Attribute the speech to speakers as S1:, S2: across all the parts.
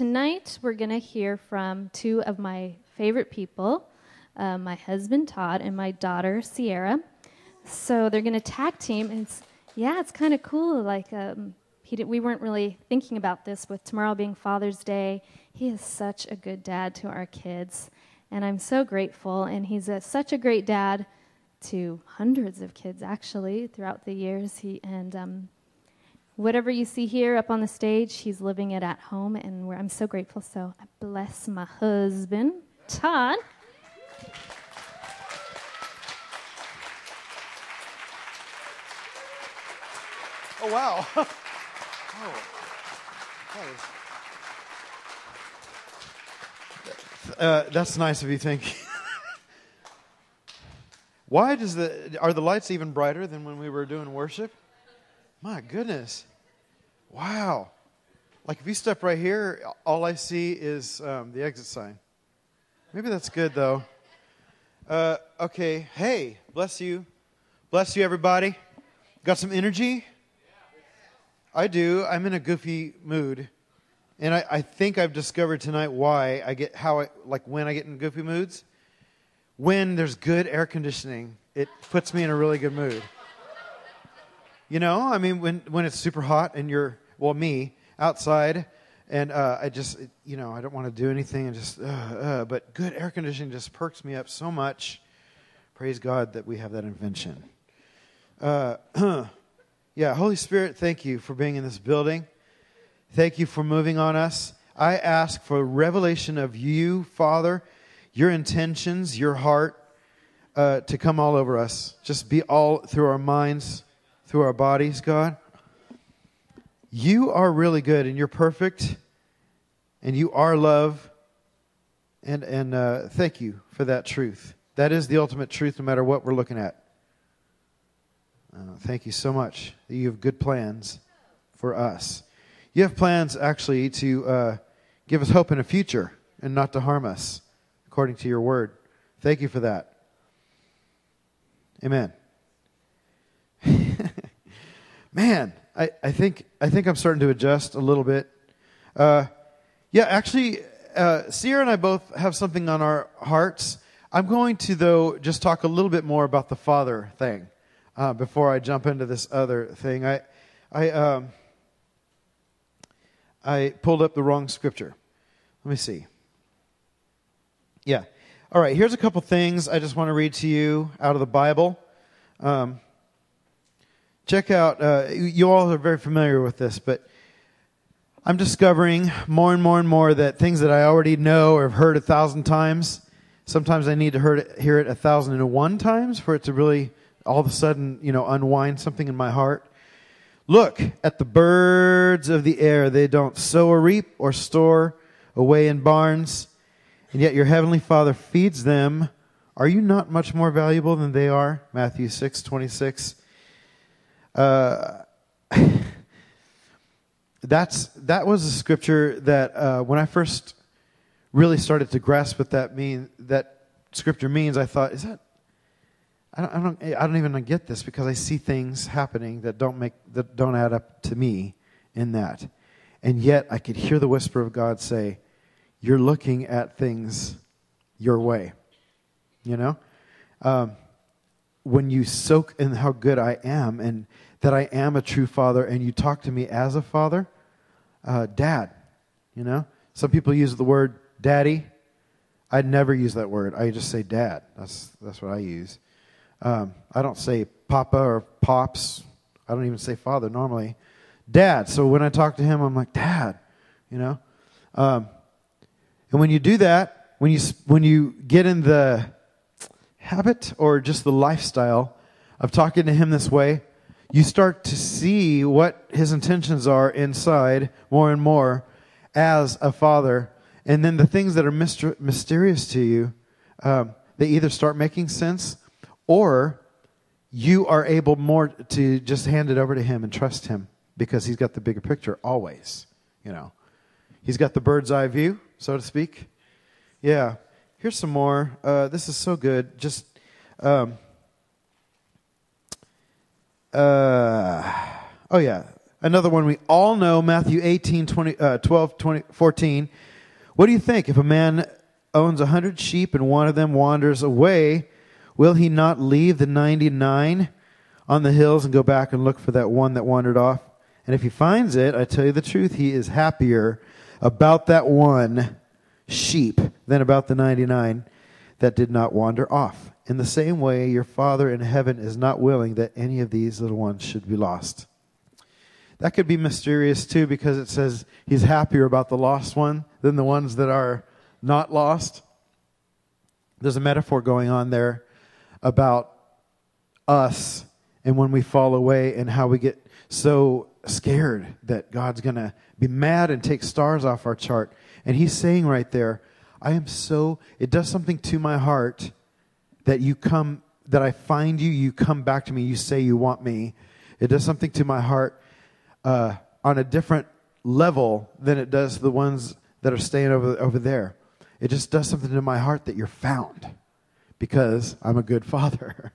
S1: Tonight, we're going to hear from two of my favorite people uh, my husband, Todd, and my daughter, Sierra. So they're going to tag team. And it's, yeah, it's kind of cool. Like, um, did, we weren't really thinking about this with tomorrow being Father's Day. He is such a good dad to our kids. And I'm so grateful. And he's a, such a great dad to hundreds of kids, actually, throughout the years. He, and um, whatever you see here up on the stage, he's living it at home, and I'm so grateful. So I bless my husband, Todd.
S2: Oh, wow. oh. Uh, that's nice of you. Thank you. Why does the are the lights even brighter than when we were doing worship? My goodness. Wow. Like if you step right here, all I see is um, the exit sign. Maybe that's good though. Uh, okay. Hey, bless you. Bless you, everybody. Got some energy? I do. I'm in a goofy mood. And I, I think I've discovered tonight why I get how I like when I get in goofy moods. When there's good air conditioning, it puts me in a really good mood. You know, I mean, when, when it's super hot and you're, well, me, outside, and uh, I just, you know, I don't want to do anything and just, uh, uh, but good air conditioning just perks me up so much. Praise God that we have that invention. Uh, yeah, Holy Spirit, thank you for being in this building. Thank you for moving on us. I ask for revelation of you, Father, your intentions, your heart, uh, to come all over us. Just be all through our minds through our bodies, God. You are really good and you're perfect and you are love. And, and uh, thank you for that truth. That is the ultimate truth no matter what we're looking at. Uh, thank you so much you have good plans for us. You have plans actually to uh, give us hope in a future and not to harm us, according to your word. Thank you for that. Amen. Man, I, I think I think I'm starting to adjust a little bit. Uh, yeah, actually, uh, Sierra and I both have something on our hearts. I'm going to though just talk a little bit more about the father thing uh, before I jump into this other thing. I I um, I pulled up the wrong scripture. Let me see. Yeah. All right. Here's a couple things I just want to read to you out of the Bible. Um, check out, uh, you all are very familiar with this, but I'm discovering more and more and more that things that I already know or have heard a thousand times, sometimes I need to hear it, hear it a thousand and one times for it to really all of a sudden, you know, unwind something in my heart. Look at the birds of the air. They don't sow or reap or store away in barns, and yet your heavenly Father feeds them. Are you not much more valuable than they are? Matthew 6, 26. Uh, that's that was a scripture that uh, when I first really started to grasp what that mean that scripture means, I thought, is that I don't, I don't I don't even get this because I see things happening that don't make that don't add up to me in that, and yet I could hear the whisper of God say, "You're looking at things your way," you know. Um, when you soak in how good I am and that I am a true father, and you talk to me as a father, uh, dad, you know? Some people use the word daddy. I never use that word. I just say dad. That's, that's what I use. Um, I don't say papa or pops. I don't even say father normally. Dad. So when I talk to him, I'm like, dad, you know? Um, and when you do that, when you, when you get in the habit or just the lifestyle of talking to him this way, you start to see what his intentions are inside more and more as a father. And then the things that are myster- mysterious to you, um, they either start making sense or you are able more to just hand it over to him and trust him because he's got the bigger picture always, you know. He's got the bird's eye view, so to speak. Yeah. Here's some more. Uh, this is so good. Just um, uh, oh yeah. another one we all know, Matthew 18, 20, uh, 12, 20, 14. What do you think? If a man owns a hundred sheep and one of them wanders away, will he not leave the 99 on the hills and go back and look for that one that wandered off? And if he finds it, I tell you the truth, he is happier about that one sheep than about the 99 that did not wander off. In the same way, your Father in heaven is not willing that any of these little ones should be lost. That could be mysterious too because it says he's happier about the lost one than the ones that are not lost. There's a metaphor going on there about us and when we fall away and how we get so scared that God's going to be mad and take stars off our chart. And he's saying right there, I am so, it does something to my heart that you come, that I find you, you come back to me, you say you want me. It does something to my heart uh, on a different level than it does the ones that are staying over, over there. It just does something to my heart that you're found because I'm a good father.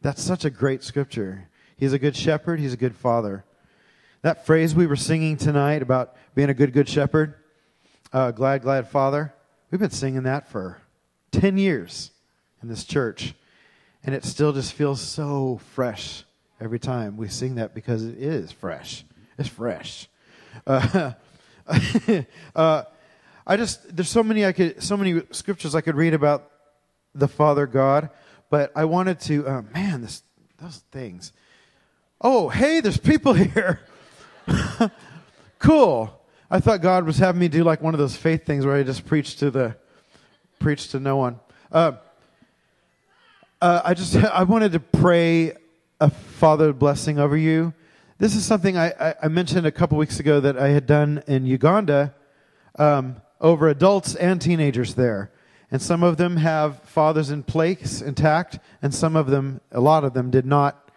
S2: That's such a great scripture. He's a good shepherd, he's a good father. That phrase we were singing tonight about being a good, good shepherd, uh, glad, glad father, we've been singing that for 10 years in this church. And it still just feels so fresh every time we sing that because it is fresh. It's fresh. Uh, uh, I just there's so many I could so many scriptures I could read about the Father God, but I wanted to uh, man this those things. Oh, hey, there's people here. cool. I thought God was having me do like one of those faith things where I just preach to the preach to no one. Uh, uh, I just I wanted to pray a Father blessing over you. This is something I, I, I mentioned a couple weeks ago that I had done in Uganda um, over adults and teenagers there. And some of them have fathers in place intact, and some of them, a lot of them, did not.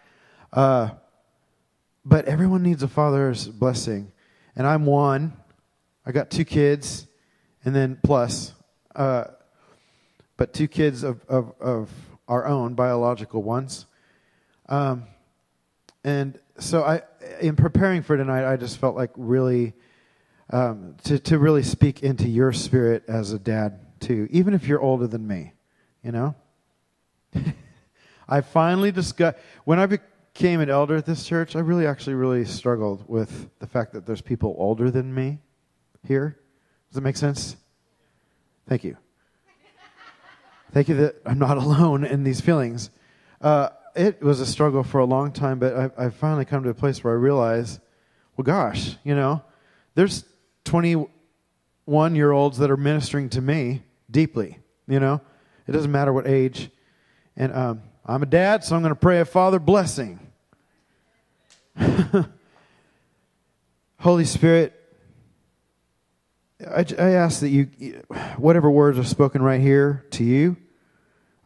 S2: Uh, but everyone needs a father's blessing. And I'm one. I got two kids, and then plus, uh, but two kids of, of, of our own, biological ones. Um, and so I, in preparing for tonight, I just felt like really um, to to really speak into your spirit as a dad too, even if you're older than me, you know. I finally discussed when I became an elder at this church. I really, actually, really struggled with the fact that there's people older than me here. Does that make sense? Thank you. Thank you that I'm not alone in these feelings. Uh, it was a struggle for a long time, but I, I finally come to a place where I realize, well, gosh, you know, there's 21 year olds that are ministering to me deeply. You know, it doesn't matter what age. And um, I'm a dad, so I'm going to pray a father blessing. Holy Spirit, I, I ask that you, whatever words are spoken right here to you,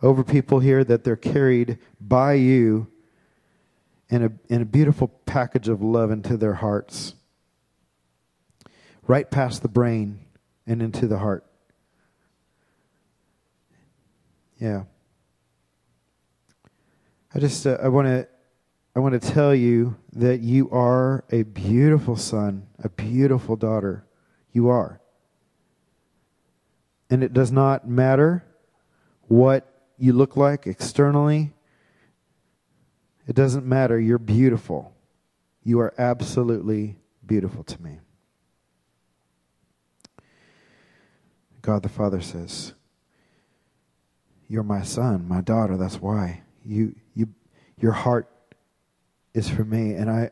S2: over people here, that they're carried by you in a, in a beautiful package of love into their hearts, right past the brain and into the heart. Yeah. I just uh, I want to I want to tell you that you are a beautiful son, a beautiful daughter. You are. And it does not matter what you look like externally. It doesn't matter. You're beautiful. You are absolutely beautiful to me. God the Father says, You're my son, my daughter. That's why. You, you, your heart is for me. And I,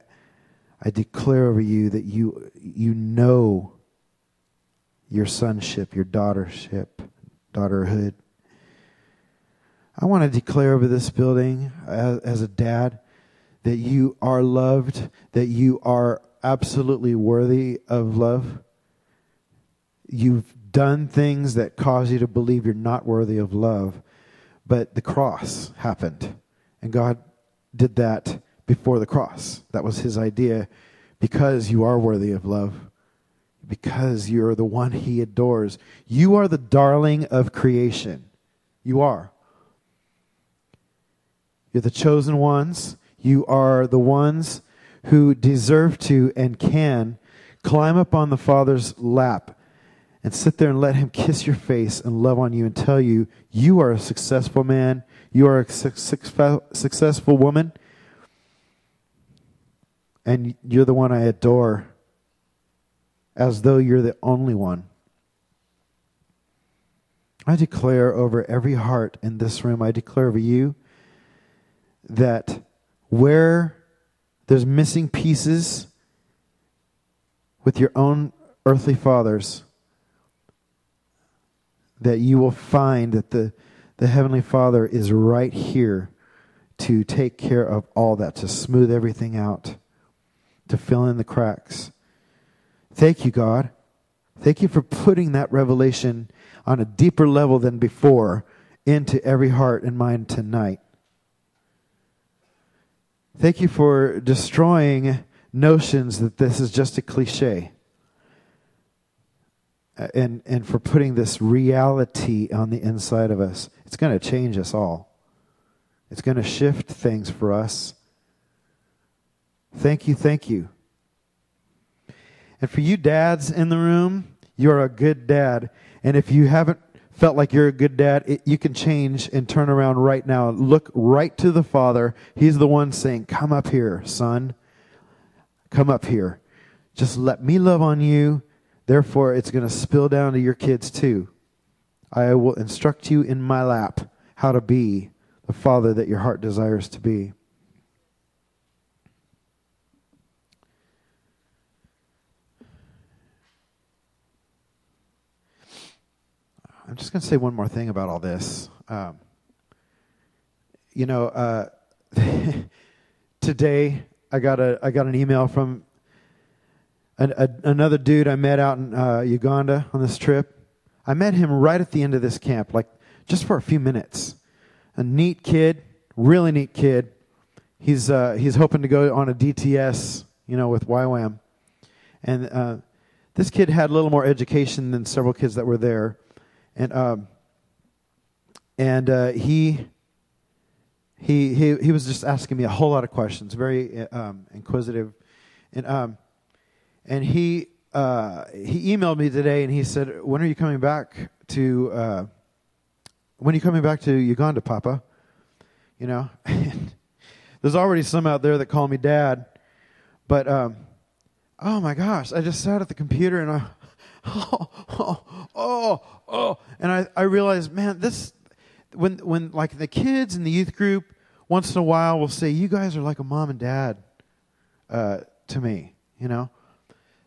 S2: I declare over you that you, you know your sonship, your daughtership, daughterhood. I want to declare over this building as, as, a dad that you are loved, that you are absolutely worthy of love. You've done things that cause you to believe you're not worthy of love, but the cross happened. And God did that before the cross. That was his idea because you are worthy of love, because you're the one he adores. You are the darling of creation. You are. You're the chosen ones. You are the ones who deserve to and can climb up on the Father's lap and sit there and let Him kiss your face and love on you and tell you you are a successful man, you are a successful woman, and you're the one I adore as though you're the only one. I declare over every heart in this room, I declare over you that where there's missing pieces with your own earthly fathers, that you will find that the, the Heavenly Father is right here to take care of all that, to smooth everything out, to fill in the cracks. Thank you, God. Thank you for putting that revelation on a deeper level than before into every heart and mind tonight. Thank you for destroying notions that this is just a cliche. And, and for putting this reality on the inside of us. It's going to change us all. It's going to shift things for us. Thank you, thank you. And for you dads in the room, you're a good dad. And if you haven't felt like you're a good dad, it, you can change and turn around right now. Look right to the Father. He's the one saying, Come up here, son. Come up here. Just let me love on you. Therefore, it's going to spill down to your kids too. I will instruct you in my lap how to be the father that your heart desires to be. I'm just going to say one more thing about all this. Um, you know, uh, today I got a I got an email from an, a, another dude I met out in uh, Uganda on this trip. I met him right at the end of this camp, like just for a few minutes. A neat kid, really neat kid. He's uh, he's hoping to go on a DTS, you know, with YWAM, and uh, this kid had a little more education than several kids that were there and um, and uh, he he he he was just asking me a whole lot of questions, very um, inquisitive, and um, and he uh, he emailed me today and he said, "When are you coming back to? Uh, when are you coming back to Uganda, Papa?" You know, there's already some out there that call me Dad, but um, oh my gosh, I just sat at the computer and I oh, oh, oh, oh. And I, I realized, man, this, when, when like the kids in the youth group once in a while will say, you guys are like a mom and dad uh, to me, you know?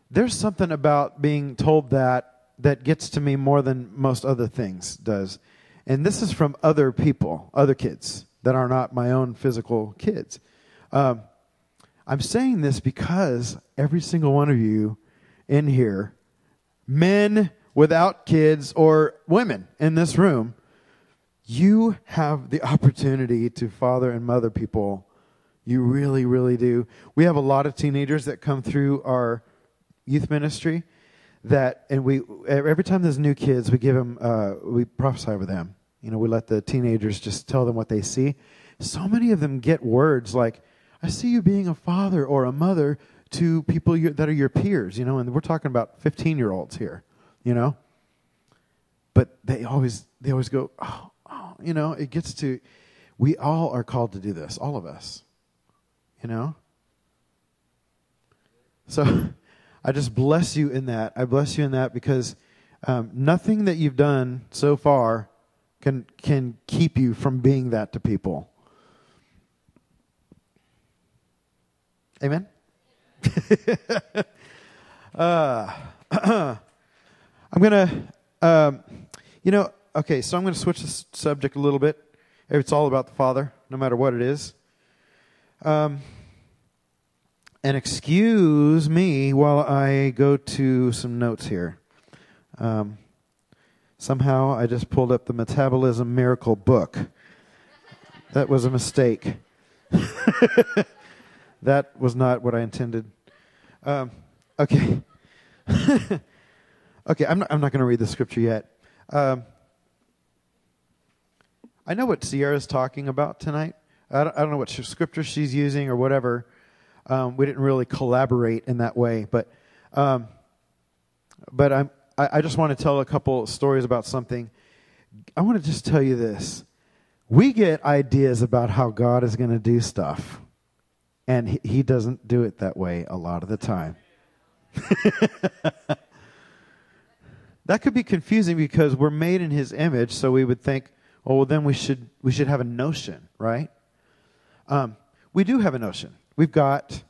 S2: There's something about being told that that gets to me more than most other things does. And this is from other people, other kids that are not my own physical kids. Um, I'm saying this because every single one of you in here men without kids or women in this room, you have the opportunity to father and mother people. You really, really do. We have a lot of teenagers that come through our youth ministry that, and we, every time there's new kids, we give them, uh, we prophesy over them. You know, we let the teenagers just tell them what they see. So many of them get words like, I see you being a father or a mother to people that are your peers, you know, and we're talking about 15 year olds here, you know. But they always they always go, oh, oh, you know, it gets to we all are called to do this, all of us. You know? So I just bless you in that. I bless you in that because um, nothing that you've done so far can can keep you from being that to people. Amen. uh, I'm to, um, you know, okay, so I'm to switch the subject a little bit. It's all about the Father, no matter what it is. Um, and excuse me while I go to some notes here. Um, somehow I just pulled up the Metabolism Miracle book. That was a mistake. that was not what I intended. Um, okay. okay, I'm not, I'm not going to read the scripture yet. Um, I know what Sierra's talking about tonight. I don't, I don't know what scripture she's using or whatever. Um, we didn't really collaborate in that way, but um, but I'm, I, I just want to tell a couple stories about something. I want to just tell you this: we get ideas about how God is going to do stuff, and he, he doesn't do it that way a lot of the time. that could be confusing because we're made in His image, so we would think, oh, well, then we should we should have a notion, right? Um, we do have a notion. We've got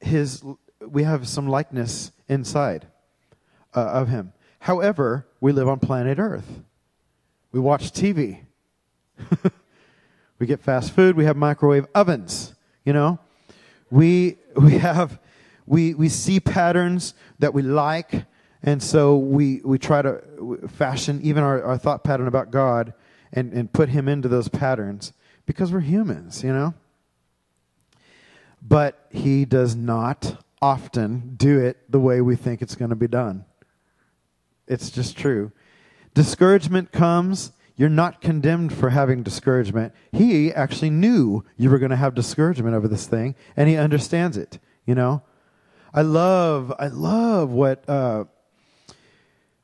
S2: His. We have some likeness inside uh, of Him. However, we live on planet Earth. We watch TV. we get fast food. We have microwave ovens. You know, we we have we we see patterns that we like and so we, we try to fashion even our, our thought pattern about God and, and put him into those patterns because we're humans, you know? But he does not often do it the way we think it's going to be done. It's just true. Discouragement comes. You're not condemned for having discouragement. He actually knew you were going to have discouragement over this thing, and he understands it, you know? I love, I love what uh,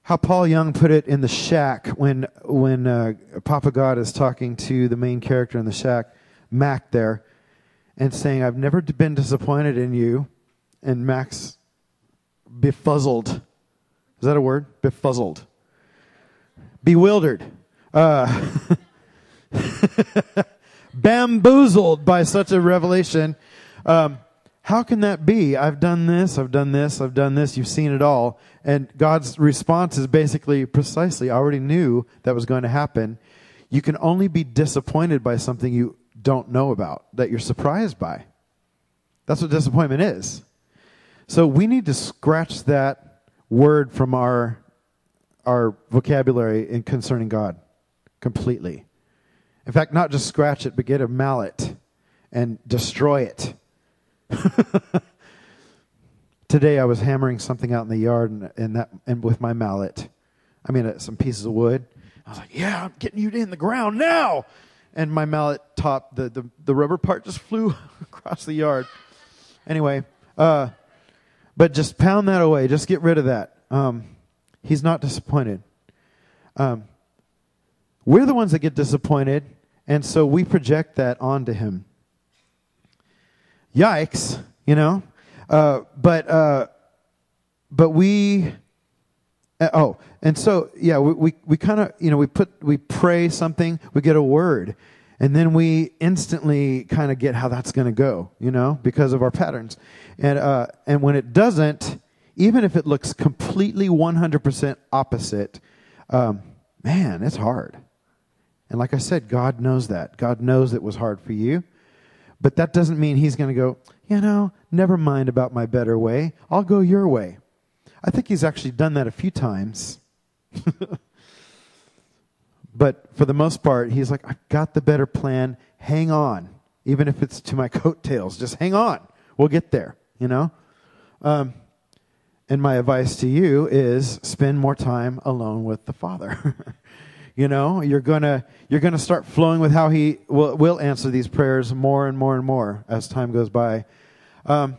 S2: how Paul Young put it in the shack when when uh, Papa God is talking to the main character in the shack, Mac there, and saying, "I've never been disappointed in you," and Mac's befuzzled. Is that a word? Befuzzled. Bewildered. Uh, bamboozled by such a revelation. Um, how can that be? I've done this, I've done this, I've done this, you've seen it all. And God's response is basically precisely, I already knew that was going to happen. You can only be disappointed by something you don't know about, that you're surprised by. That's what disappointment is. So we need to scratch that word from our our vocabulary in concerning God completely. In fact, not just scratch it, but get a mallet and destroy it Today I was hammering something out in the yard and, and that and with my mallet. I mean uh, some pieces of wood. I was like, "Yeah, I'm getting you in the ground now." And my mallet top the the, the rubber part just flew across the yard. Anyway, uh, but just pound that away. Just get rid of that. Um, he's not disappointed. Um, we're the ones that get disappointed, and so we project that onto him yikes, you know. Uh, but uh, but we uh, oh, and so yeah, we we, we kind of you know we put we pray something, we get a word, and then we instantly kind of get how that's going to go, you know, because of our patterns, and uh, and when it doesn't, even if it looks completely one hundred percent opposite, um, man, it's hard. And like I said, God knows that. God knows it was hard for you. But that doesn't mean he's going to go, you know, never mind about my better way. I'll go your way. I think he's actually done that a few times. but for the most part, he's like, I've got the better plan. Hang on. Even if it's to my coattails, just hang on. We'll get there, you know? Um, and my advice to you is spend more time alone with the Father. you know you're gonna you're gonna start flowing with how he will, will answer these prayers more and more and more as time goes by. Um,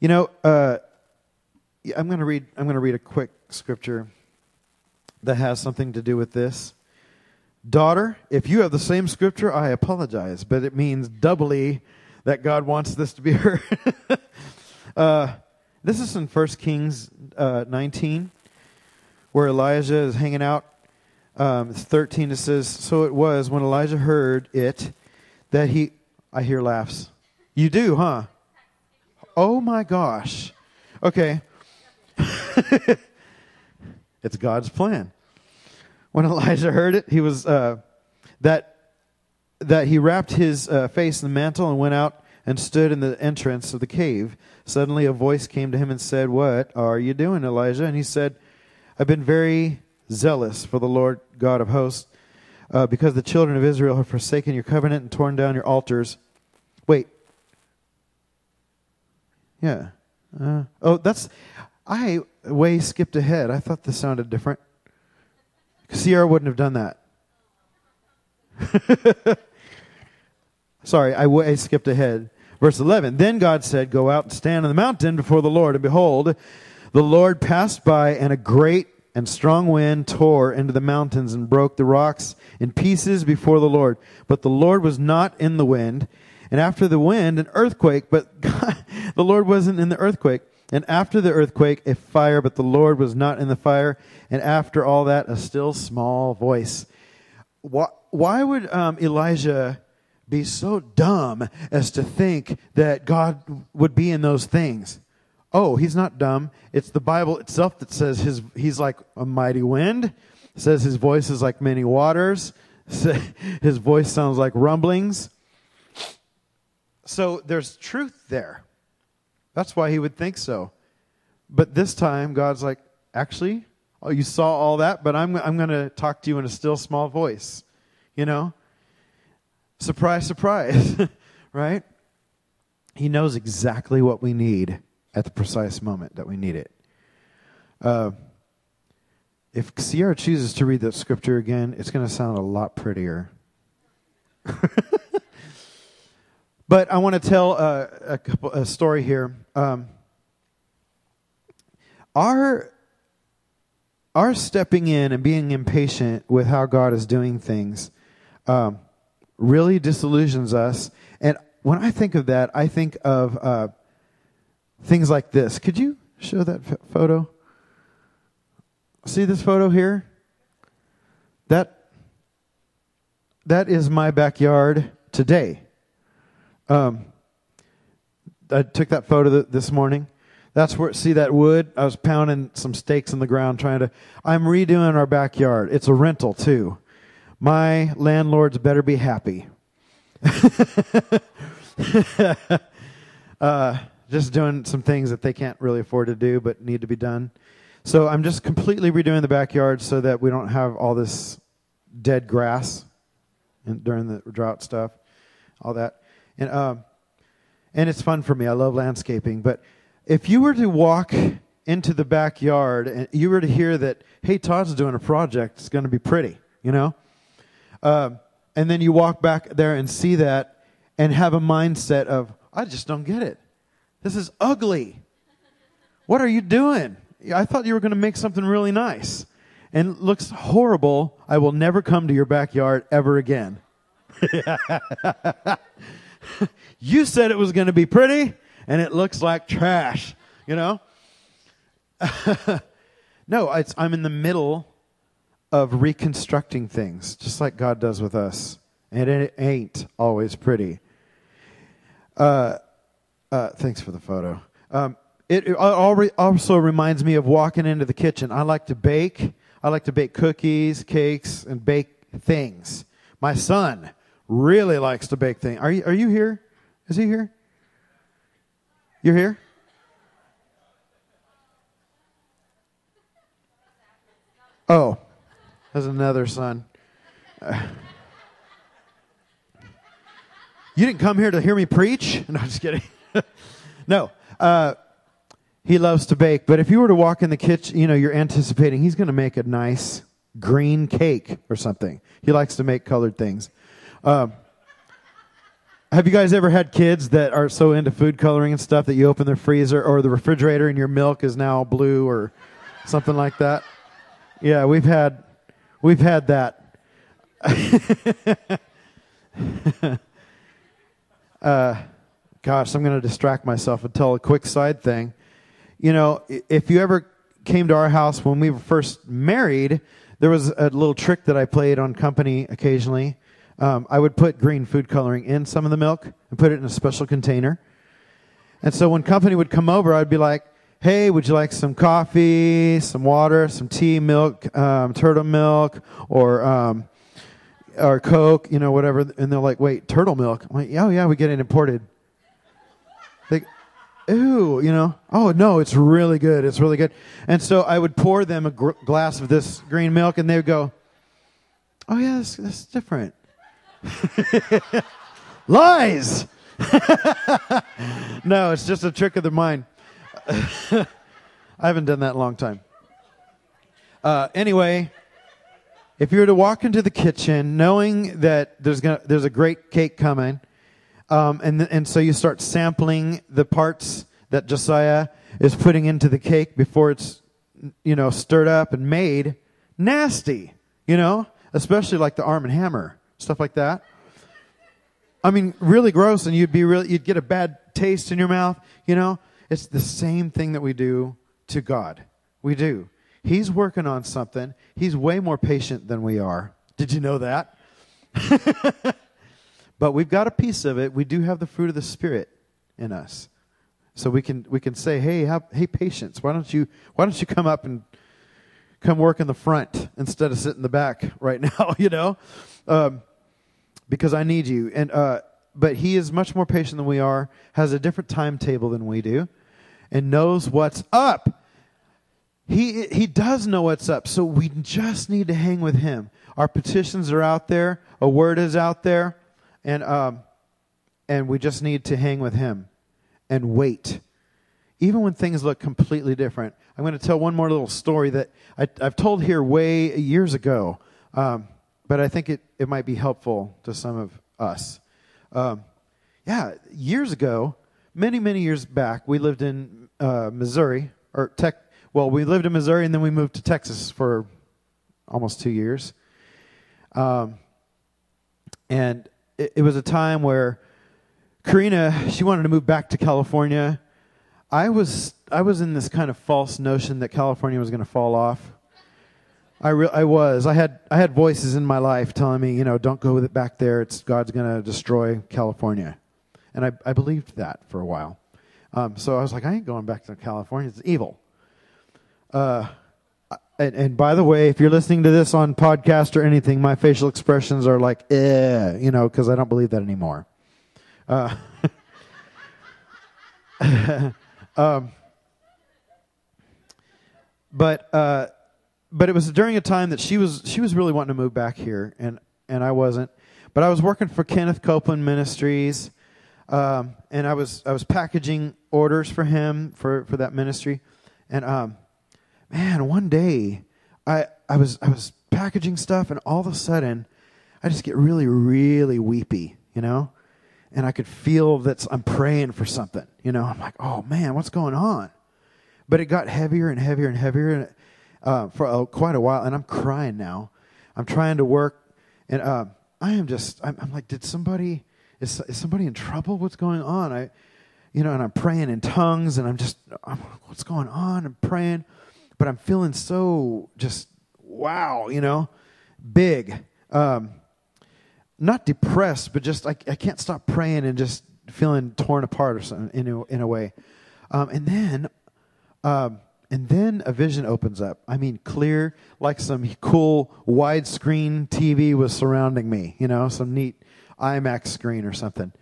S2: you know uh, i'm gonna read i'm gonna read a quick scripture that has something to do with this. Daughter if you have the same scripture i apologize but it means doubly that god wants this to be heard. Uh, this is in 1 kings uh, 19 where elijah is hanging out um, 13, it says, So it was when Elijah heard it that he. I hear laughs. You do, huh? Oh my gosh. Okay. it's God's plan. When Elijah heard it, he was. Uh, that that he wrapped his uh, face in the mantle and went out and stood in the entrance of the cave. Suddenly, a voice came to him and said, What are you doing, Elijah? And he said, I've been very zealous for the Lord God of hosts, uh, because the children of Israel have forsaken your covenant and torn down your altars. Wait. Yeah. Uh, oh, that's. I way skipped ahead. I thought this sounded different. Sierra wouldn't have done that. Sorry, I way skipped ahead. Verse 11 Then God said, Go out and stand on the mountain before the Lord. And behold, the Lord passed by, and a great and strong wind tore into the mountains and broke the rocks in pieces before the Lord. But the Lord was not in the wind. And after the wind, an earthquake, but God, the Lord wasn't in the earthquake. And after the earthquake, a fire, but the Lord was not in the fire. And after all that, a still small voice. Why, why would um, Elijah be so dumb as to think that God would be in those things? Oh, he's not dumb. It's the Bible itself that says his, he's like a mighty wind, says his voice is like many waters, his voice sounds like rumblings. So there's truth there. That's why he would think so. But this time, God's like, actually, oh, you saw all that, but I'm, I'm going to talk to you in a still small voice. You know? Surprise, surprise. right? He knows exactly what we need at the precise moment that we need it. Uh, if Sierra chooses to read that scripture again, it's going to sound a lot prettier. But I want to tell a, a, couple, a story here. Um, our our stepping in and being impatient with how God is doing things um, really disillusions us. And when I think of that, I think of uh, things like this. Could you show that photo? See this photo here? That that is my backyard today. Um, I took that photo th- this morning. That's where, see that wood? I was pounding some stakes in the ground trying to. I'm redoing our backyard. It's a rental too. My landlords better be happy. uh, just doing some things that they can't really afford to do but need to be done. So I'm just completely redoing the backyard so that we don't have all this dead grass during the drought stuff, all that. And, um, and it's fun for me. I love landscaping. But if you were to walk into the backyard and you were to hear that, hey, Todd's doing a project, it's going to be pretty, you know? Um, and then you walk back there and see that and have a mindset of, I just don't get it. This is ugly. What are you doing? I thought you were going to make something really nice. And looks horrible. I will never come to your backyard ever again. you said it was going to be pretty, and it looks like trash, you know? no, I'm in the middle of reconstructing things, just like God does with us. And it ain't always pretty. Uh, uh, thanks for the photo. Um, it, it also reminds me of walking into the kitchen. I like to bake. I like to bake cookies, cakes, and bake things. My son really likes to bake things. Are you, are you here? Is he here? You're here? Oh, there's another son. Uh, you didn't come here to hear me preach? No, I'm just kidding. no. Uh, he loves to bake, but if you were to walk in the kitchen, you know, you're anticipating he's going to make a nice green cake or something. He likes to make colored things. Um, have you guys ever had kids that are so into food coloring and stuff that you open their freezer or the refrigerator and your milk is now blue or something like that? Yeah, we've had we've had that. uh, gosh, I'm going to distract myself and tell a quick side thing. You know, if you ever came to our house when we were first married, there was a little trick that I played on company occasionally um, I would put green food coloring in some of the milk and put it in a special container. And so when company would come over, I'd be like, hey, would you like some coffee, some water, some tea, milk, um, turtle milk, or um, or Coke, you know, whatever. And they're like, wait, turtle milk? I'm like, oh, yeah, we get it imported. Ooh, you know, oh, no, it's really good. It's really good. And so I would pour them a gr- glass of this green milk, and they would go, oh, yeah, that's, that's different. Lies! no, it's just a trick of the mind. I haven't done that in a long time. Uh, anyway, if you were to walk into the kitchen knowing that there's gonna, there's a great cake coming, Um, and, and so you start sampling the parts that Josiah is putting into the cake before it's, you know, stirred up and made. Nasty, you know, especially like the arm and hammer, stuff like that. I mean, really gross, and you'd be really, you'd get a bad taste in your mouth, you know. It's the same thing that we do to God. We do. He's working on something. He's way more patient than we are. Did you know that? but we've got a piece of it. We do have the fruit of the Spirit in us. So we can we can say, hey, hey, patience. Why don't you why don't you come up and come work in the front instead of sit in the back right now? You know, um, because I need you. And uh, but he is much more patient than we are. Has a different timetable than we do, and knows what's up. He he does know what's up. So we just need to hang with him. Our petitions are out there. A word is out there, and um, and we just need to hang with him and wait. Even when things look completely different. I'm going to tell one more little story that I, have told here way years ago, um, but I think it, it might be helpful to some of us. Um, yeah, years ago, many, many years back, we lived in uh, Missouri, or tech. Well, we lived in Missouri and then we moved to Texas for almost two years. Um, and it, it was a time where Karina, she wanted to move back to California. I was I was in this kind of false notion that California was going to fall off. I re- I was. I had I had voices in my life telling me, you know, don't go with it back there. It's God's going to destroy California, and I I believed that for a while. Um, so I was like, I ain't going back to California. It's evil. Uh, and, and by the way, if you're listening to this on podcast or anything, my facial expressions are like, eh, you know, because I don't believe that anymore. Uh, um, but uh, but it was during a time that she was she was really wanting to move back here, and and I wasn't. But I was working for Kenneth Copeland Ministries, um, and I was I was packaging orders for him for for that ministry, and um, man, one day I I was I was packaging stuff, and all of a sudden I just get really really weepy, you know and I could feel that I'm praying for something. You know, I'm like, oh man, what's going on? But it got heavier and heavier and heavier uh, for uh, quite a while, and I'm crying now. I'm trying to work, and uh, I am just, I'm, I'm, like, did somebody, is, is somebody in trouble? What's going on? I, you know, and I'm praying in tongues, and I'm just, I'm, what's going on? I'm praying, but I'm feeling so just, wow, you know, big. Um, not depressed, but just I, I can't stop praying and just feeling torn apart or something in a, in a way. Um, and then, um, and then a vision opens up. I mean, clear, like some cool widescreen TV was surrounding me. You know, some neat IMAX screen or something.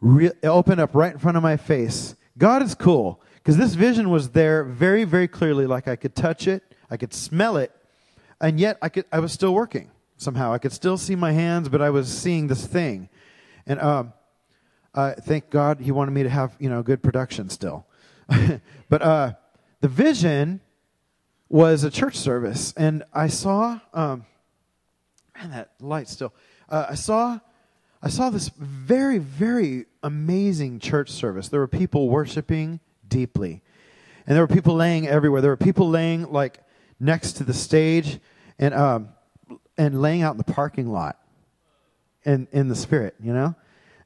S2: Re- opened up right in front of my face. God is cool because this vision was there very, very clearly. Like I could touch it, I could smell it, and yet I could. I was still working somehow. I could still see my hands, but I was seeing this thing. And um, uh, thank God he wanted me to have, you know, good production still. but uh, the vision was a church service. And I saw, um, man, that light still. Uh, I saw. I saw this very, very amazing church service. There were people worshiping deeply. And there were people laying everywhere. There were people laying like next to the stage. And um, and laying out in the parking lot in, in the spirit, you know?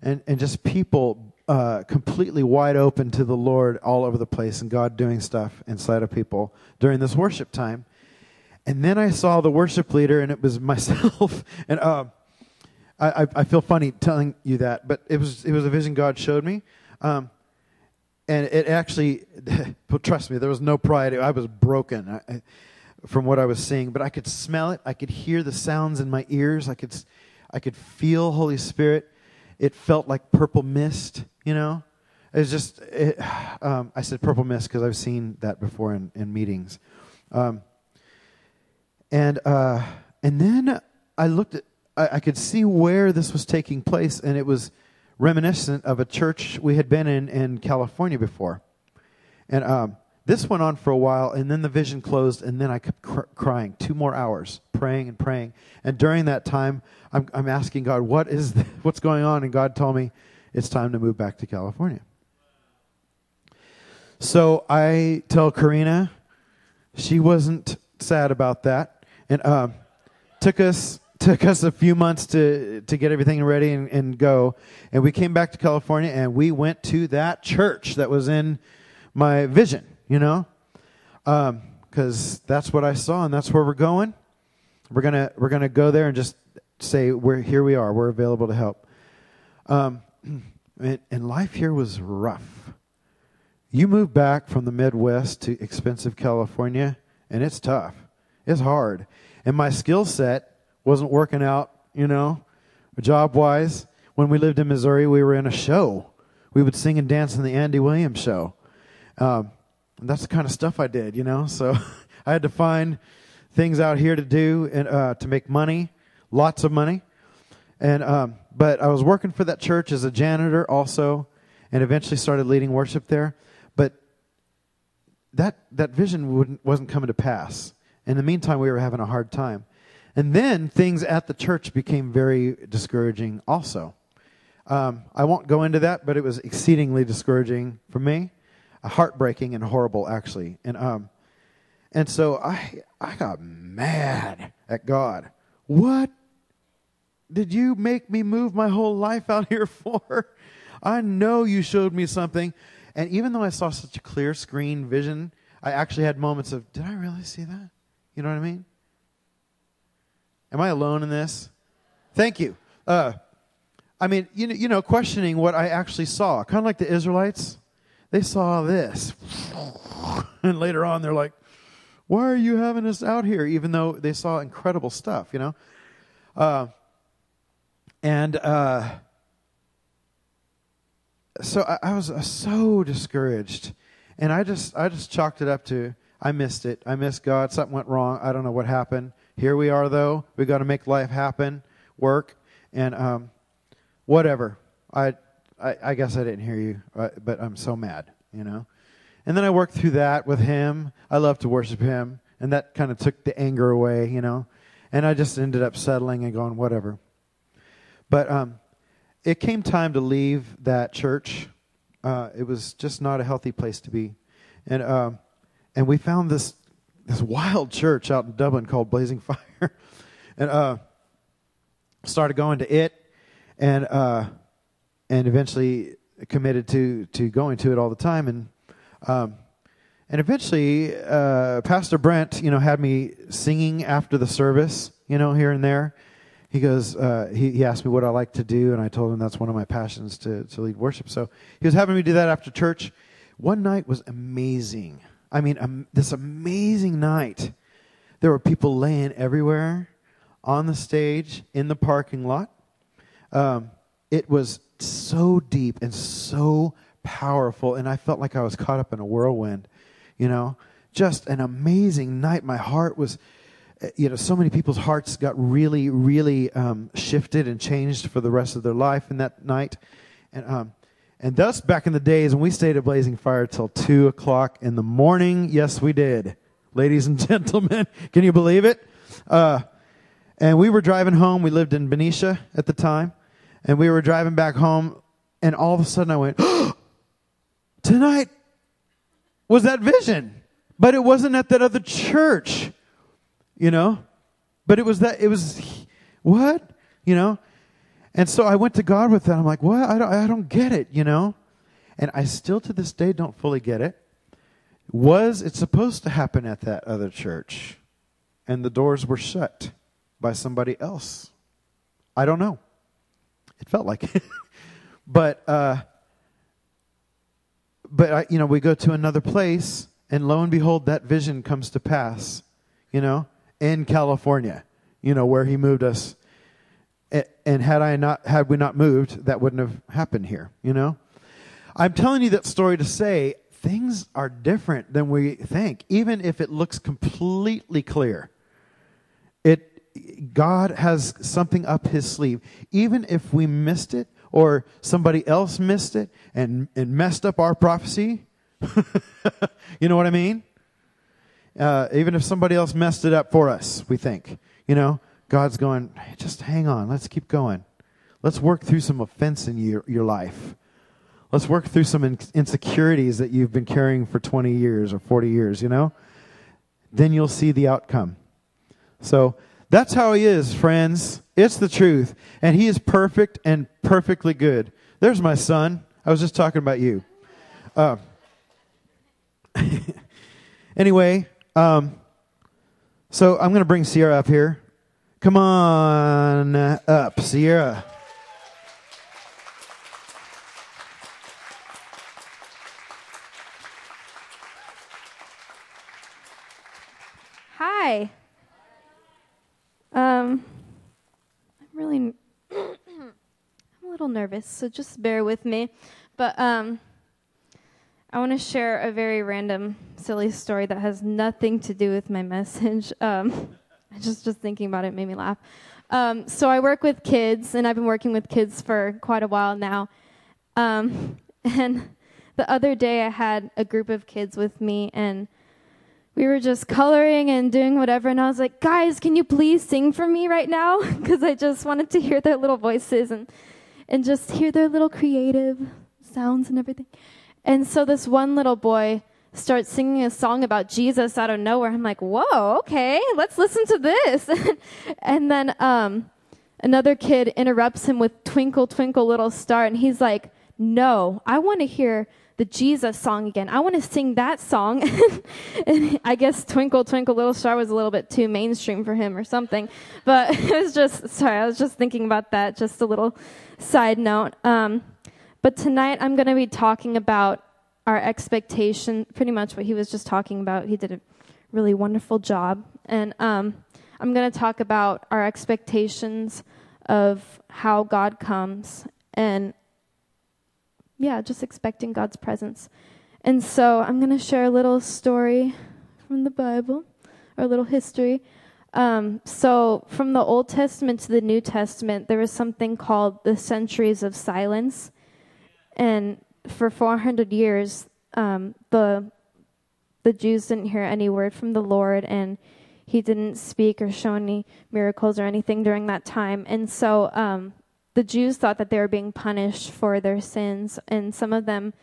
S2: And, and just people uh, completely wide open to the Lord all over the place and God doing stuff inside of people during this worship time. And then I saw the worship leader, and it was myself. and uh, I, I feel funny telling you that, but it was, it was a vision God showed me. Um, and it actually, trust me, there was no pride. I was broken. From what I was seeing, but I could smell it. I could hear the sounds in my ears. I could, I could feel Holy Spirit. It felt like purple mist, you know. It was just, it, um, I said purple mist because I've seen that before in, in meetings. Um, and, uh, and then I looked at, I, I could see where this was taking place, and it was reminiscent of a church we had been in in California before. And um, this went on for a while, and then the vision closed, and then I kept cr- crying two more hours, praying and praying. And during that time, I'm, I'm asking God, what is what's going on? And God told me, it's time to move back to California. So I tell Karina, she wasn't sad about that, and uh, took us took us a few months to to get everything ready and, and go. And we came back to California, and we went to that church that was in my vision. You know, because um, that's what I saw, and that's where we're going. We're gonna we're gonna go there and just say we're here. We are. We're available to help. Um, and, and life here was rough. You move back from the Midwest to expensive California, and it's tough. It's hard. And my skill set wasn't working out, you know, job wise. When we lived in Missouri, we were in a show. We would sing and dance in the Andy Williams show. Um, that's the kind of stuff I did, you know. So I had to find things out here to do and uh, to make money, lots of money. And um, but I was working for that church as a janitor also, and eventually started leading worship there. But that that vision wasn't coming to pass. In the meantime, we were having a hard time. And then things at the church became very discouraging also. Um, I won't go into that, but it was exceedingly discouraging for me, heartbreaking and horrible actually. And um, and so I I got mad at God. What did you make me move my whole life out here for? I know you showed me something. And even though I saw such a clear screen vision, I actually had moments of, did I really see that? You know what I mean? Am I alone in this? Thank you. Uh, I mean, you know, you know, questioning what I actually saw, kind of like the Israelites. They saw this, and later on, they're like, "Why are you having us out here?" Even though they saw incredible stuff, you know. Uh, and uh, so I, I was uh, so discouraged, and I just I just chalked it up to I missed it. I missed God. Something went wrong. I don't know what happened. Here we are, though. We got to make life happen, work, and um, whatever. I, I, I guess I didn't hear you, uh, but I'm so mad, you know. And then I worked through that with him. I love to worship him, and that kind of took the anger away, you know. And I just ended up settling and going, whatever. But um, it came time to leave that church. Uh, it was just not a healthy place to be, and uh, and we found this this wild church out in Dublin called Blazing Fire, and uh, started going to it, and uh, and eventually committed to to going to it all the time, and um, and eventually uh, Pastor Brent, you know, had me singing after the service, you know, here and there. He goes, uh, he, he asked me what I like to do, and I told him that's one of my passions to, to lead worship. So he was having me do that after church. One night was amazing. I mean, um, this amazing night. There were people laying everywhere on the stage, in the parking lot. Um, it was so deep and so powerful, and I felt like I was caught up in a whirlwind. You know, just an amazing night. My heart was, eh, you know, so many people's hearts got really, really um, shifted and changed for the rest of their life in that night. And um, and thus, back in the days when we stayed at Blazing Fire till 2 o'clock in the morning, yes, we did. Ladies and gentlemen, can you believe it? Uh, and we were driving home. We lived in Benicia at the time. And we were driving back home. And all of a sudden I went, oh, tonight was that vision. But it wasn't at that other church, you know? But it was that, it was, what? You know? And so I went to God with that. I'm like, what? I don't, I don't get it, you know? And I still to this day don't fully get it. Was it supposed to happen at that other church? And the doors were shut by somebody else? I don't know. It felt like it. but, uh, but I, you know, we go to another place, and lo and behold, that vision comes to pass, you know, in California, you know, where he moved us and had I not had we not moved, that wouldn't have happened here, you know? I'm telling you that story to say things are different than we think, even if it looks completely clear. It God has something up his sleeve. Even if we missed it or somebody else missed it and, and messed up our prophecy, you know what I mean? Uh, even if somebody else messed it up for us, we think, you know, God's going, just hang on, let's keep going. Let's work through some offense in your, your life. Let's work through some in- insecurities that you've been carrying for 20 years or 40 years, you know? Then you'll see the outcome. So that's how he is, friends. It's the truth. And he is perfect and perfectly good. There's my son. I was just talking about you. Uh, anyway, um, so I'm going to bring Sierra up here. Come on up, Sierra.
S3: Hi. Um, I'm really, I'm a little nervous, so just bear with me. But um, I want to share a very random, silly story that has nothing to do with my message. Um, just just thinking about it made me laugh. Um, so I work with kids, and I've been working with kids for quite a while now. Um, and the other day, I had a group of kids with me, and we were just coloring and doing whatever. And I was like, guys, can you please sing for me right now? Because I just wanted to hear their little voices and, and just hear their little creative sounds and everything. And so this one little boy starts singing a song about Jesus out of nowhere. I'm like, whoa, okay, let's listen to this. and then um, another kid interrupts him with Twinkle, Twinkle, Little Star. And he's like, no, I want to hear the Jesus song again. I want to sing that song. and I guess Twinkle, Twinkle, Little Star was a little bit too mainstream for him or something. But it was just, sorry, I was just thinking about that, just a little side note. Um, but tonight I'm going to be talking about our expectation, pretty much what he was just talking about. He did a really wonderful job. And um, I'm going to talk about our expectations of how God comes and yeah, just expecting God's presence. And so I'm going to share a little story from the Bible, or a little history. Um, so, from the Old Testament to the New Testament, there was something called the centuries of silence. And for 400 years, um, the, the Jews didn't hear any word from the Lord, and he didn't speak or show any miracles or anything during that time. And so, um, the Jews thought that they were being punished for their sins, and some of them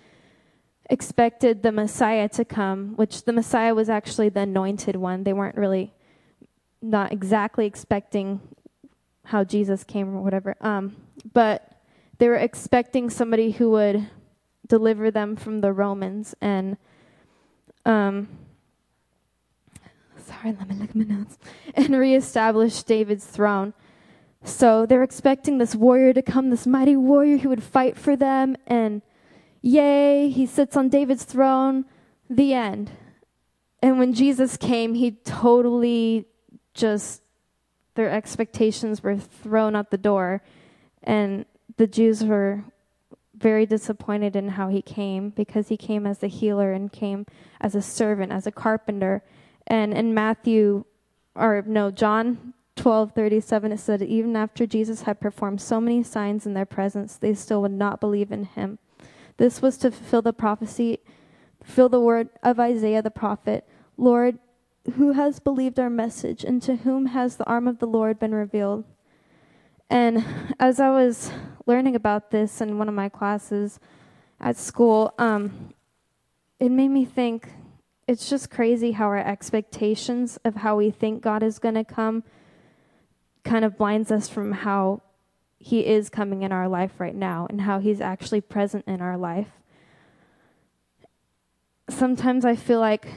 S3: expected the Messiah to come, which the Messiah was actually the anointed one. They weren't really not exactly expecting how Jesus came or whatever. Um, but they were expecting somebody who would deliver them from the Romans and um, sorry, let me look at my notes and reestablish David's throne. So they're expecting this warrior to come, this mighty warrior who would fight for them, and yay, he sits on David's throne. The end. And when Jesus came, he totally just, their expectations were thrown out the door. And the Jews were very disappointed in how he came because he came as a healer and came as a servant, as a carpenter. And in Matthew, or no, John 12:37 it said even after Jesus had performed so many signs in their presence they still would not believe in him. This was to fulfill the prophecy fulfill the word of Isaiah the prophet, Lord, who has believed our message and to whom has the arm of the Lord been revealed? And as I was learning about this in one of my classes at school, um, it made me think it's just crazy how our expectations of how we think God is going to come kind of blinds us from how he is coming in our life right now and how he's actually present in our life. Sometimes I feel like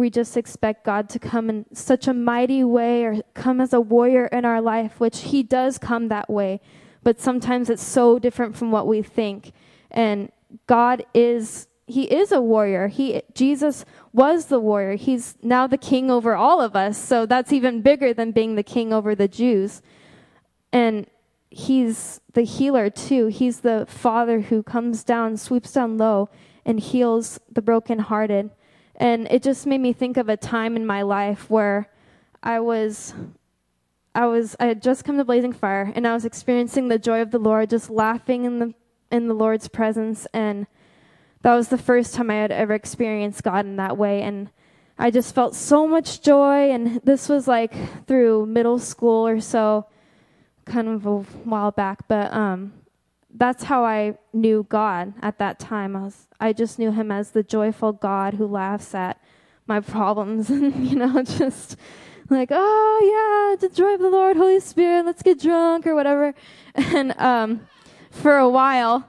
S3: we just expect God to come in such a mighty way or come as a warrior in our life, which he does come that way. But sometimes it's so different from what we think. And God is he is a warrior. He Jesus was the warrior. He's now the king over all of us. So that's even bigger than being the king over the Jews. And he's the healer too. He's the father who comes down, swoops down low and heals the brokenhearted. And it just made me think of a time in my life where I was I was I had just come to Blazing Fire and I was experiencing the joy of the Lord, just laughing in the in the Lord's presence and that was the first time I had ever experienced God in that way. And I just felt so much joy. And this was like through middle school or so, kind of a while back, but um, that's how I knew God at that time. I was I just knew him as the joyful God who laughs at my problems and you know just like oh yeah the joy of the Lord Holy Spirit let's get drunk or whatever. And um, for a while.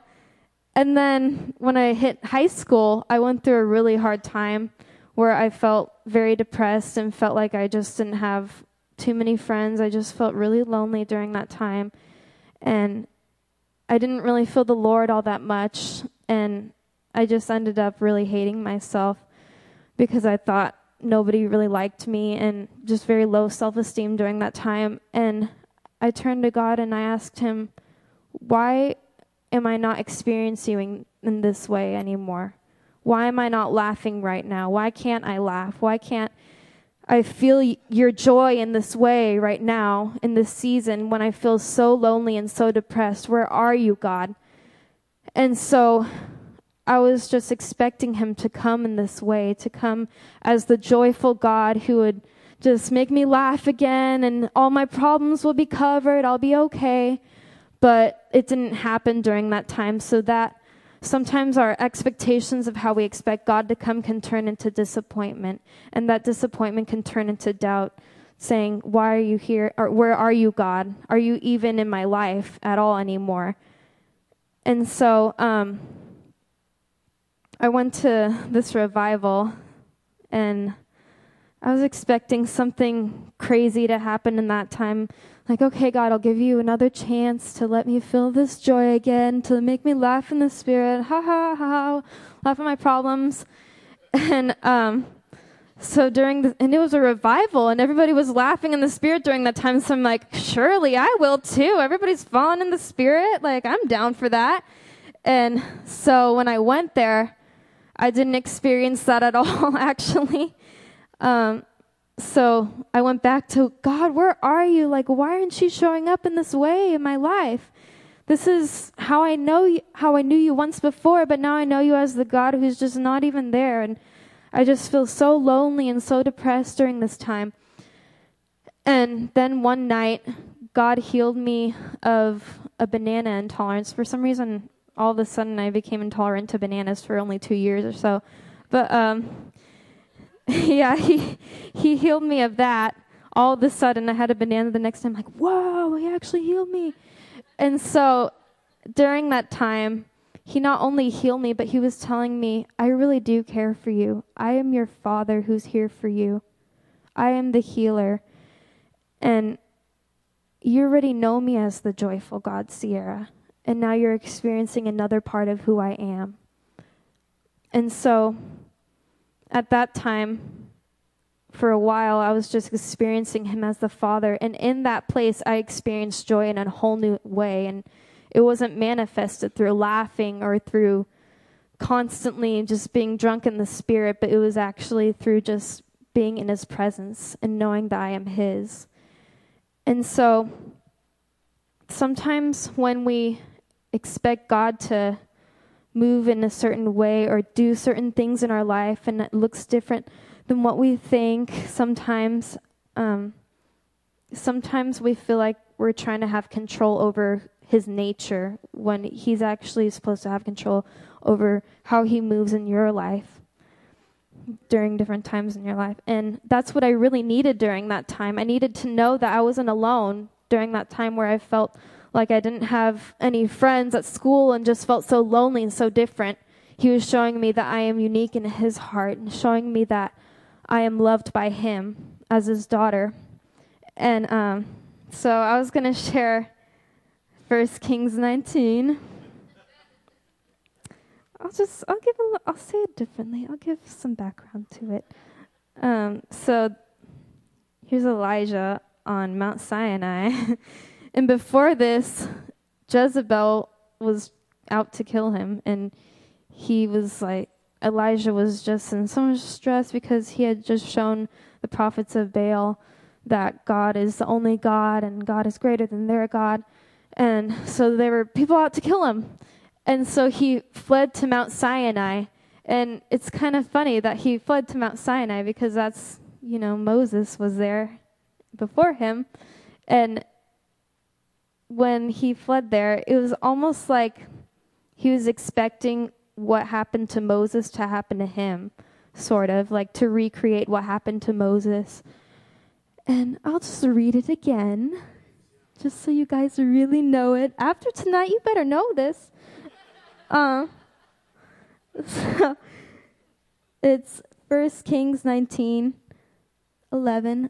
S3: And then when I hit high school I went through a really hard time where I felt very depressed and felt like I just didn't have too many friends. I just felt really lonely during that time. And I didn't really feel the Lord all that much, and I just ended up really hating myself because I thought nobody really liked me and just very low self esteem during that time. And I turned to God and I asked Him, Why am I not experiencing in this way anymore? Why am I not laughing right now? Why can't I laugh? Why can't I feel your joy in this way right now, in this season, when I feel so lonely and so depressed. Where are you, God? And so I was just expecting him to come in this way, to come as the joyful God who would just make me laugh again and all my problems will be covered. I'll be okay. But it didn't happen during that time. So that Sometimes our expectations of how we expect God to come can turn into disappointment, and that disappointment can turn into doubt, saying, Why are you here? Or where are you, God? Are you even in my life at all anymore? And so um, I went to this revival, and I was expecting something crazy to happen in that time like, okay, God, I'll give you another chance to let me feel this joy again, to make me laugh in the spirit, ha ha ha, ha laugh at my problems. And um, so during the, and it was a revival, and everybody was laughing in the spirit during that time. So I'm like, surely I will too. Everybody's falling in the spirit. Like, I'm down for that. And so when I went there, I didn't experience that at all, actually. Um, so I went back to God, where are you? Like, why aren't you showing up in this way in my life? This is how I know you, how I knew you once before, but now I know you as the God who's just not even there. And I just feel so lonely and so depressed during this time. And then one night, God healed me of a banana intolerance. For some reason, all of a sudden, I became intolerant to bananas for only two years or so. But um, yeah, he he healed me of that. All of a sudden, I had a banana the next time. Like, whoa, he actually healed me. And so, during that time, he not only healed me, but he was telling me, I really do care for you. I am your father who's here for you. I am the healer. And you already know me as the joyful God, Sierra. And now you're experiencing another part of who I am. And so, at that time, for a while, I was just experiencing him as the Father. And in that place, I experienced joy in a whole new way. And it wasn't manifested through laughing or through constantly just being drunk in the Spirit, but it was actually through just being in his presence and knowing that I am his. And so sometimes when we expect God to move in a certain way or do certain things in our life and it looks different than what we think. Sometimes um, sometimes we feel like we're trying to have control over his nature when he's actually supposed to have control over how he moves in your life during different times in your life. And that's what i really needed during that time. I needed to know that i wasn't alone during that time where i felt like I didn't have any friends at school and just felt so lonely and so different. He was showing me that I am unique in his heart and showing me that I am loved by him as his daughter. And um, so I was going to share First Kings 19. I'll just I'll give a I'll say it differently. I'll give some background to it. Um, so here's Elijah on Mount Sinai. And before this, Jezebel was out to kill him. And he was like, Elijah was just in so much stress because he had just shown the prophets of Baal that God is the only God and God is greater than their God. And so there were people out to kill him. And so he fled to Mount Sinai. And it's kind of funny that he fled to Mount Sinai because that's, you know, Moses was there before him. And when he fled there, it was almost like he was expecting what happened to Moses to happen to him, sort of like to recreate what happened to Moses. And I'll just read it again, just so you guys really know it. After tonight, you better know this. Uh, so it's 1 Kings 19 11.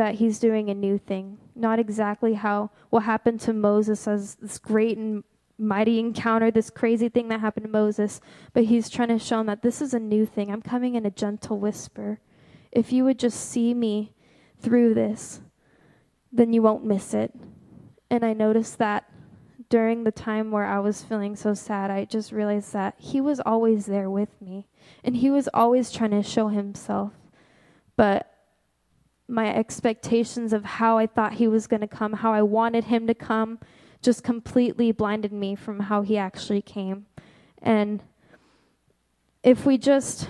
S3: that he's doing a new thing. Not exactly how what happened to Moses as this great and mighty encounter, this crazy thing that happened to Moses, but he's trying to show him that this is a new thing. I'm coming in a gentle whisper if you would just see me through this, then you won't miss it. And I noticed that during the time where I was feeling so sad, I just realized that He was always there with me. And He was always trying to show Himself. But my expectations of how I thought He was going to come, how I wanted Him to come, just completely blinded me from how He actually came. And if we just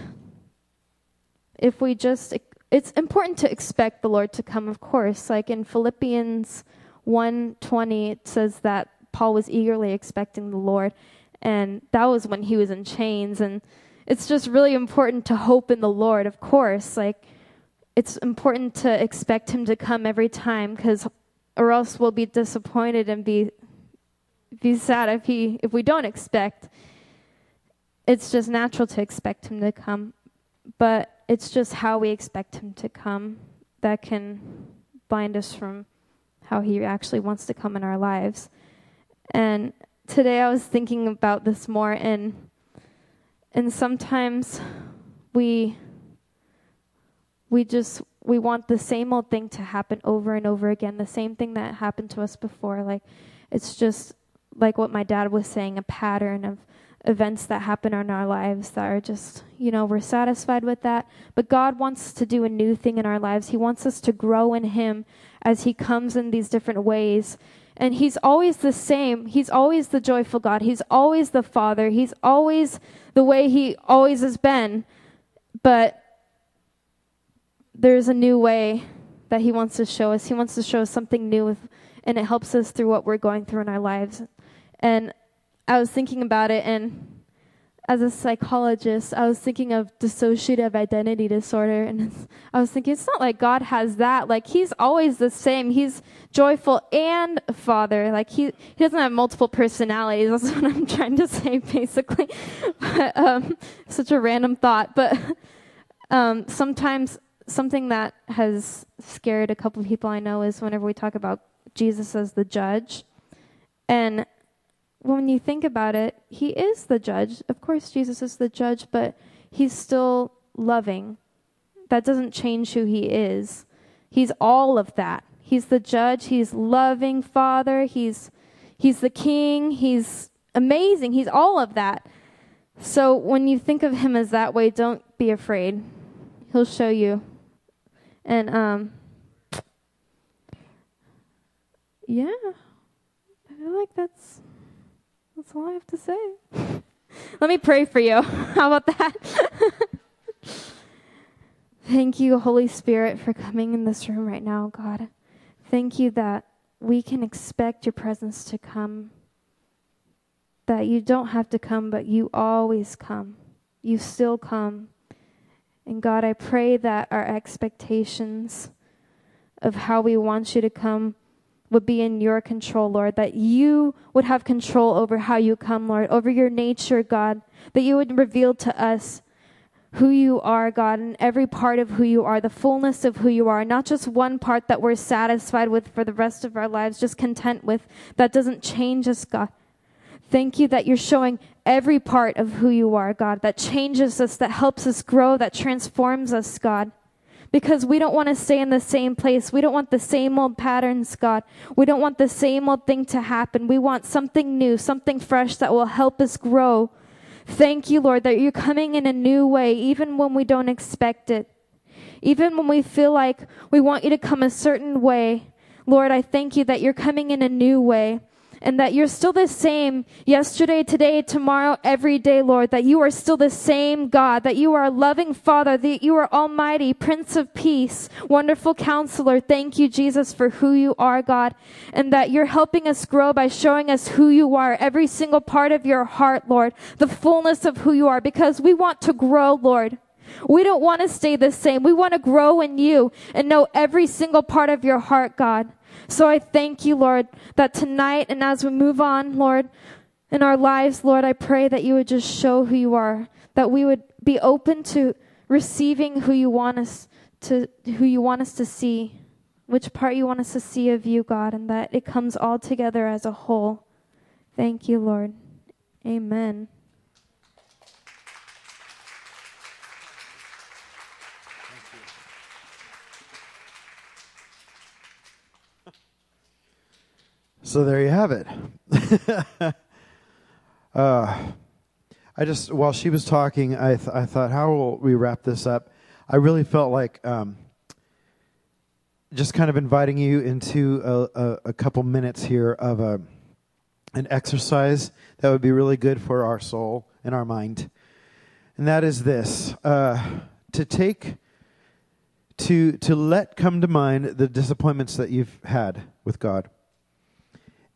S3: if we just it's important to expect the Lord to come, of course. Like in Philippians 1:20, it says that Paul was eagerly expecting the Lord, and that was when he was in chains. And it's just really important to hope in the Lord, of course. Like it's important to expect Him to come every time, because or else we'll be disappointed and be be sad if he if we don't expect. It's just natural to expect Him to come, but it's just how we expect him to come that can blind us from how he actually wants to come in our lives. And today I was thinking about this more and and sometimes we we just we want the same old thing to happen over and over again, the same thing that happened to us before. Like it's just like what my dad was saying, a pattern of events that happen in our lives that are just, you know, we're satisfied with that. But God wants to do a new thing in our lives. He wants us to grow in Him as He comes in these different ways. And He's always the same. He's always the joyful God. He's always the Father. He's always the way He always has been. But there's a new way that He wants to show us. He wants to show us something new, and it helps us through what we're going through in our lives. And I was thinking about it, and as a psychologist, I was thinking of dissociative identity disorder, and I was thinking it's not like God has that. Like He's always the same. He's joyful and Father. Like He He doesn't have multiple personalities. That's what I'm trying to say, basically. but, um, such a random thought, but um, sometimes something that has scared a couple of people I know is whenever we talk about Jesus as the judge, and when you think about it, he is the judge. Of course, Jesus is the judge, but he's still loving. That doesn't change who he is. He's all of that. He's the judge, he's loving father, he's he's the king, he's amazing. He's all of that. So when you think of him as that way, don't be afraid. He'll show you. And um yeah. I feel like that's that's all I have to say. Let me pray for you. How about that? Thank you, Holy Spirit, for coming in this room right now, God. Thank you that we can expect your presence to come. That you don't have to come, but you always come. You still come. And God, I pray that our expectations of how we want you to come would be in your control, Lord, that you would have control over how you come, Lord, over your nature, God, that you would reveal to us who you are, God, and every part of who you are, the fullness of who you are, not just one part that we're satisfied with for the rest of our lives, just content with, that doesn't change us, God. Thank you that you're showing every part of who you are, God, that changes us, that helps us grow, that transforms us, God. because we don't want to stay in the same place. We don't want the same old patterns, God. We don't want the same old thing to happen. We want something new, something fresh that will help us grow. Thank you, Lord, that you're coming in a new way, even when we don't expect it. Even when we feel like we want you to come a certain way, Lord, I thank you that you're coming in a new way and that you're still the same yesterday, today, tomorrow, every day, Lord, that you are still the same God, that you are a loving Father, that you are Almighty, Prince of Peace, wonderful counselor. Thank you, Jesus, for who you are, God, and that you're helping us grow by showing us who you are, every single part of your heart, Lord, the fullness of who you are, because we want to grow, Lord. We don't want to stay the same. We want to grow in you and know every single part of your heart, God. So I thank you, Lord, that tonight and as we move on, Lord, in our lives, Lord, I pray that you would just show who you are, that we would be open to receiving who you want us to who you want us to see, which part you want us to see of you, God, and that it comes all together as a whole. Thank you, Lord. Amen.
S2: So there you have it. uh, I just, while she was talking, I, th- I thought, how will we wrap this up? I really felt like um, just kind of inviting you into a, a, a couple minutes here of a, an exercise that would be really good for our soul and our mind. And that is this uh, to take, to, to let come to mind the disappointments that you've had with God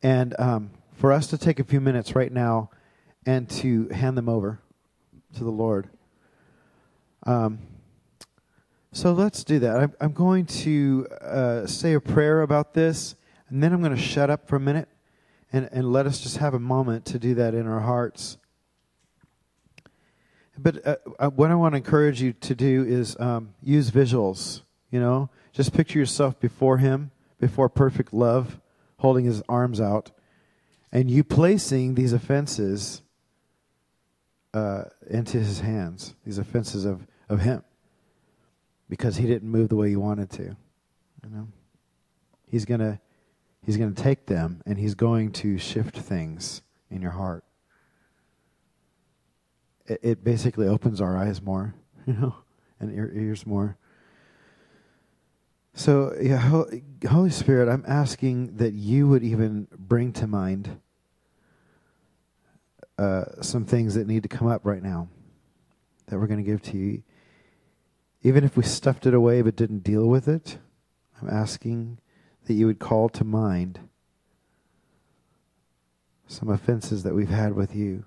S2: and um, for us to take a few minutes right now and to hand them over to the Lord. Um, so let's do that. I'm, I'm going to uh, say a prayer about this, and then I'm going to shut up for a minute and, and let us just have a moment to do that in our hearts. But uh, uh what I want to encourage you to do is um, use visuals. You know, just picture yourself before Him, before perfect love holding his arms out, and you placing these offenses uh, into his hands, these offenses of, of him, because he didn't move the way you wanted to. You know, he's gonna he's gonna take them and he's going to shift things in your heart. It, it basically opens our eyes more, you know, and ears more. So, yeah, Holy Spirit, I'm asking that you would even bring to mind uh, some things that need to come up right now that we're going to give to you. Even if we stuffed it away but didn't deal with it, I'm asking that you would call to mind some offenses that we've had with you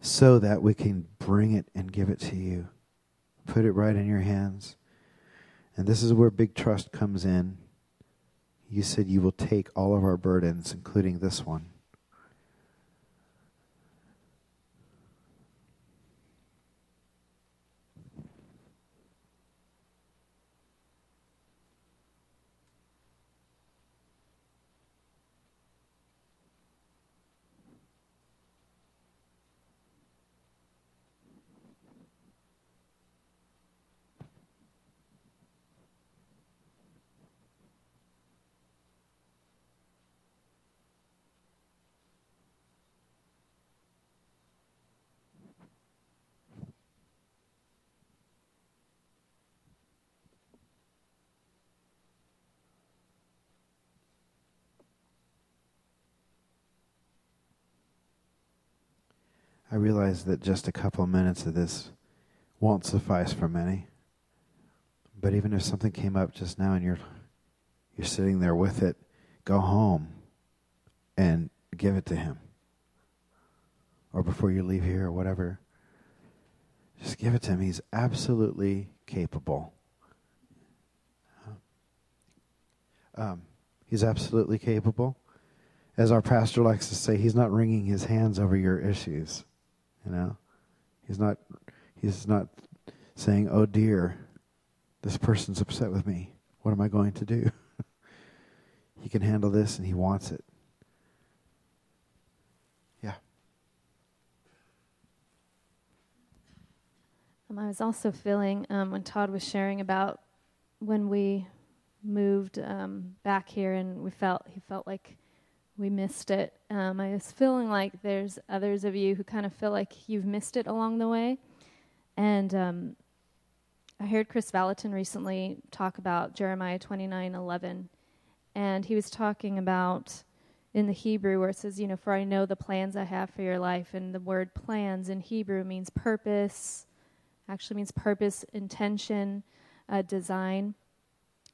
S2: so that we can bring it and give it to you. Put it right in your hands. And this is where big trust comes in. You said you will take all of our burdens, including this one. Realize that just a couple of minutes of this won't suffice for many. But even if something came up just now and you're you're sitting there with it, go home and give it to him. Or before you leave here or whatever. Just give it to him. He's absolutely capable. Um, he's absolutely capable. As our pastor likes to say, he's not wringing his hands over your issues. You know, he's not he's not saying, "Oh dear, this person's upset with me. What am I going to do?" he can handle this, and he wants it.
S1: Yeah. Um, I was also feeling um, when Todd was sharing about when we moved um, back here and we felt he felt like we missed it. Um, I was feeling like there's others of you who kind of feel like you've missed it along the way. And um, I heard Chris Vallotton recently talk about Jeremiah 29:11, and he was talking about in the Hebrew where it says, you know, for I know the plans I have for your life, and the word plans in Hebrew means purpose, actually means purpose, intention, uh, design.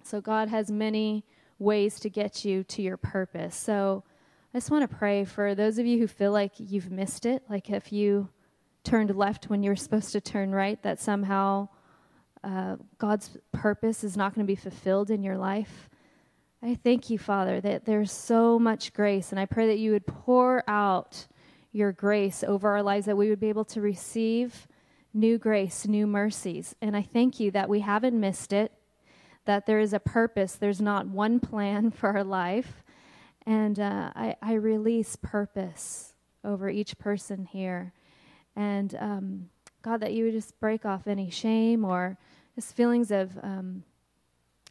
S1: So God has many ways to get you to your purpose. So I just want to pray for those of you who feel like you've missed it, like if you turned left when you were supposed to turn right, that somehow uh, God's purpose is not going to be fulfilled in your life. I thank you, Father, that there's so much grace, and I pray that you would pour out your grace over our lives, that we would be able to receive new grace, new mercies. And I thank you that we haven't missed it, that there is a purpose, there's not one plan for our life. And uh, I, I, release purpose over each person here. And um, God, that you would just break off any shame or just feelings of, um,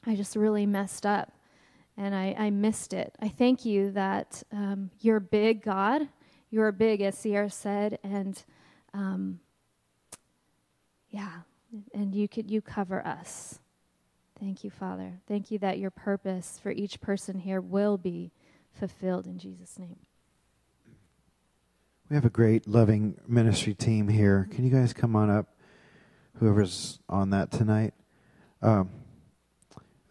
S1: I just really messed up and I, I, missed it. I thank you that um, you're big, God. You're big, as Sierra said, and um, yeah, and you could you cover us. Thank you, Father. Thank you that your purpose for each person here will be fulfilled in Jesus' name.
S2: We have a great, loving ministry team here. Can you guys come on up? Whoever's on that tonight. Um,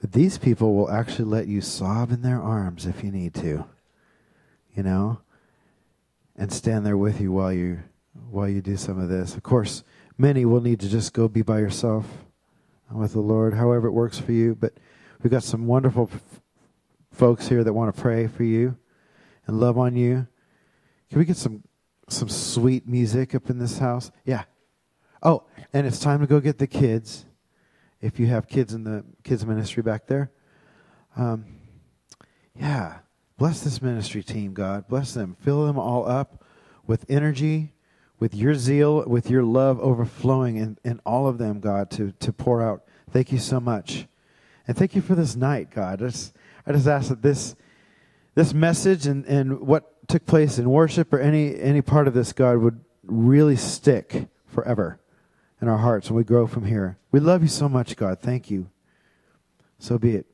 S2: these people will actually let you sob in their arms if you need to, you know, and stand there with you while you while you do some of this. Of course, many will need to just go be by yourself with the Lord, however it works for you. But we've got some wonderful folks here that want to pray for you and love on you. Can we get some some sweet music up in this house? Yeah. Oh, and it's time to go get the kids. If you have kids in the kids ministry back there, um, yeah. Bless this ministry team, God. Bless them. Fill them all up with energy, with your zeal, with your love overflowing in, in all of them, God, to, to pour out. Thank you so much. And thank you for this night, God. I just, I just ask that this this message and, and what took place in worship or any any part of this, God, would really stick forever in our hearts and we grow from here. We love you so much, God. Thank you. So be it.